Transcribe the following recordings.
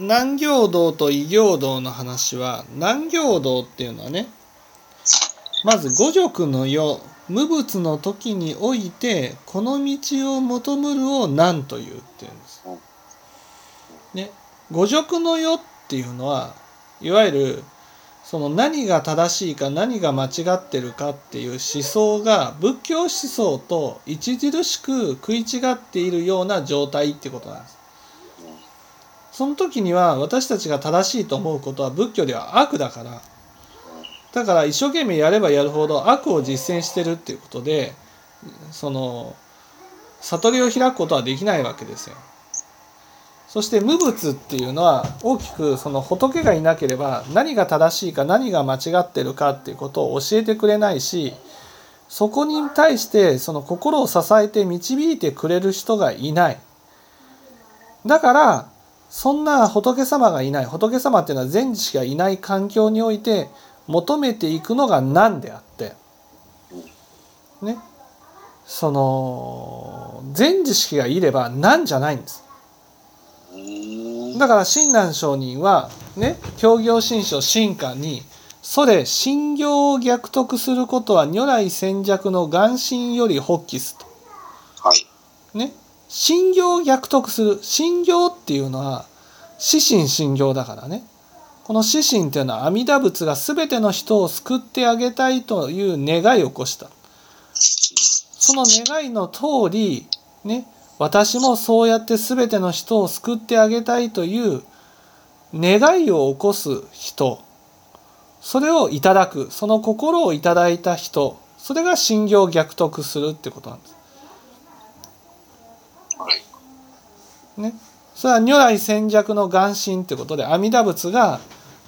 南行道と異行道の話は南行道っていうのはねまず五辱の世無物の時においてこの道を求むるを何というっていうんです。ね、五辱の世っていうのはいわゆるその何が正しいか何が間違ってるかっていう思想が仏教思想と著しく食い違っているような状態ってことなんです。その時には私たちが正しいと思うことは仏教では悪だからだから一生懸命やればやるほど悪を実践してるっていうことでその悟りを開くことはできないわけですよ。そして無物っていうのは大きくその仏がいなければ何が正しいか何が間違ってるかっていうことを教えてくれないしそこに対してその心を支えて導いてくれる人がいない。だからそんな仏様がいない仏様っていうのは全知がいない環境において求めていくのが何であってねその全知識がいれば何じゃないんですだから親鸞上人はね教行新書進化にそれ信行を逆得することは如来戦弱の眼心より発起すと。はい。ね信行を逆得する。信行っていうのは死神信行だからね。この死神っていうのは阿弥陀仏が全ての人を救ってあげたいという願いを起こした。その願いの通りね私もそうやって全ての人を救ってあげたいという願いを起こす人。それをいただく。その心をいただいた人。それが信行を逆得するってことなんです。はい。ね、それは如来戦弱の眼心ってことで阿弥陀仏が、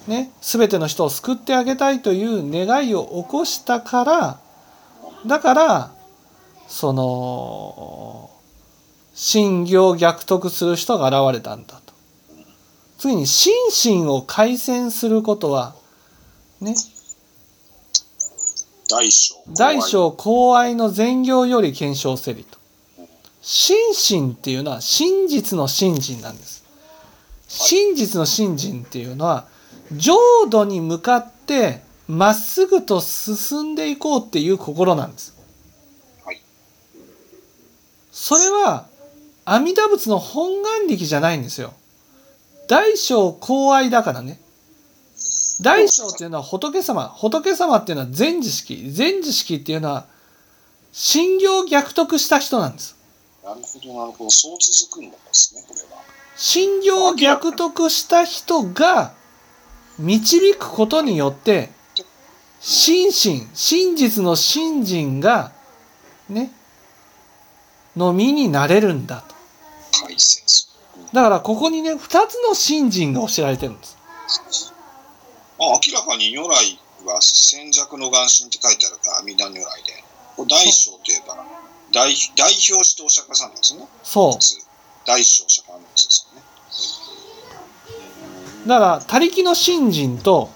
ね、全ての人を救ってあげたいという願いを起こしたからだからその信行を逆得する人が現れたんだと。次に心身を改善することはね大小。大小公愛の善行より検証せりと。心身っていうのは真実の信心なんです。真実の信心っていうのは浄土に向かってまっすぐと進んでいこうっていう心なんです。はい。それは阿弥陀仏の本願力じゃないんですよ。大小公愛だからね。大小っていうのは仏様。仏様っていうのは全知識。全知識っていうのは信行逆得した人なんです。なるほど、なるほど。そう続くんですね、これは。信行逆得した人が導くことによって心身真実の信心がねの身になれるんだと。だからここにね2つの信心が教えられてるんですあ明らかに如来は戦弱の眼心って書いてあるから阿弥陀如来で。大小といえば代代表してお釈迦さんなんですよね。そう大小お釈迦なんですよね。だから他力の信心と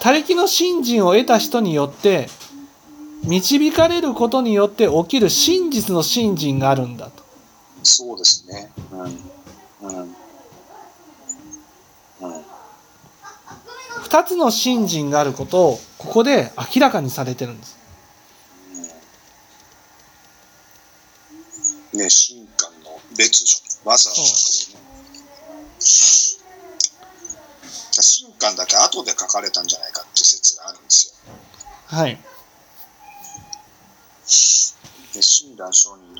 他力の信心を得た人によって導かれることによって起きる真実の信心があるんだとそうですね。うん。うん。うん。2つの信心があることをここで明らかにされてるんですね、神官の列女。わざわざこれね。神官だけ後で書かれたんじゃないかって説があるんですよ。はいで親鸞上人の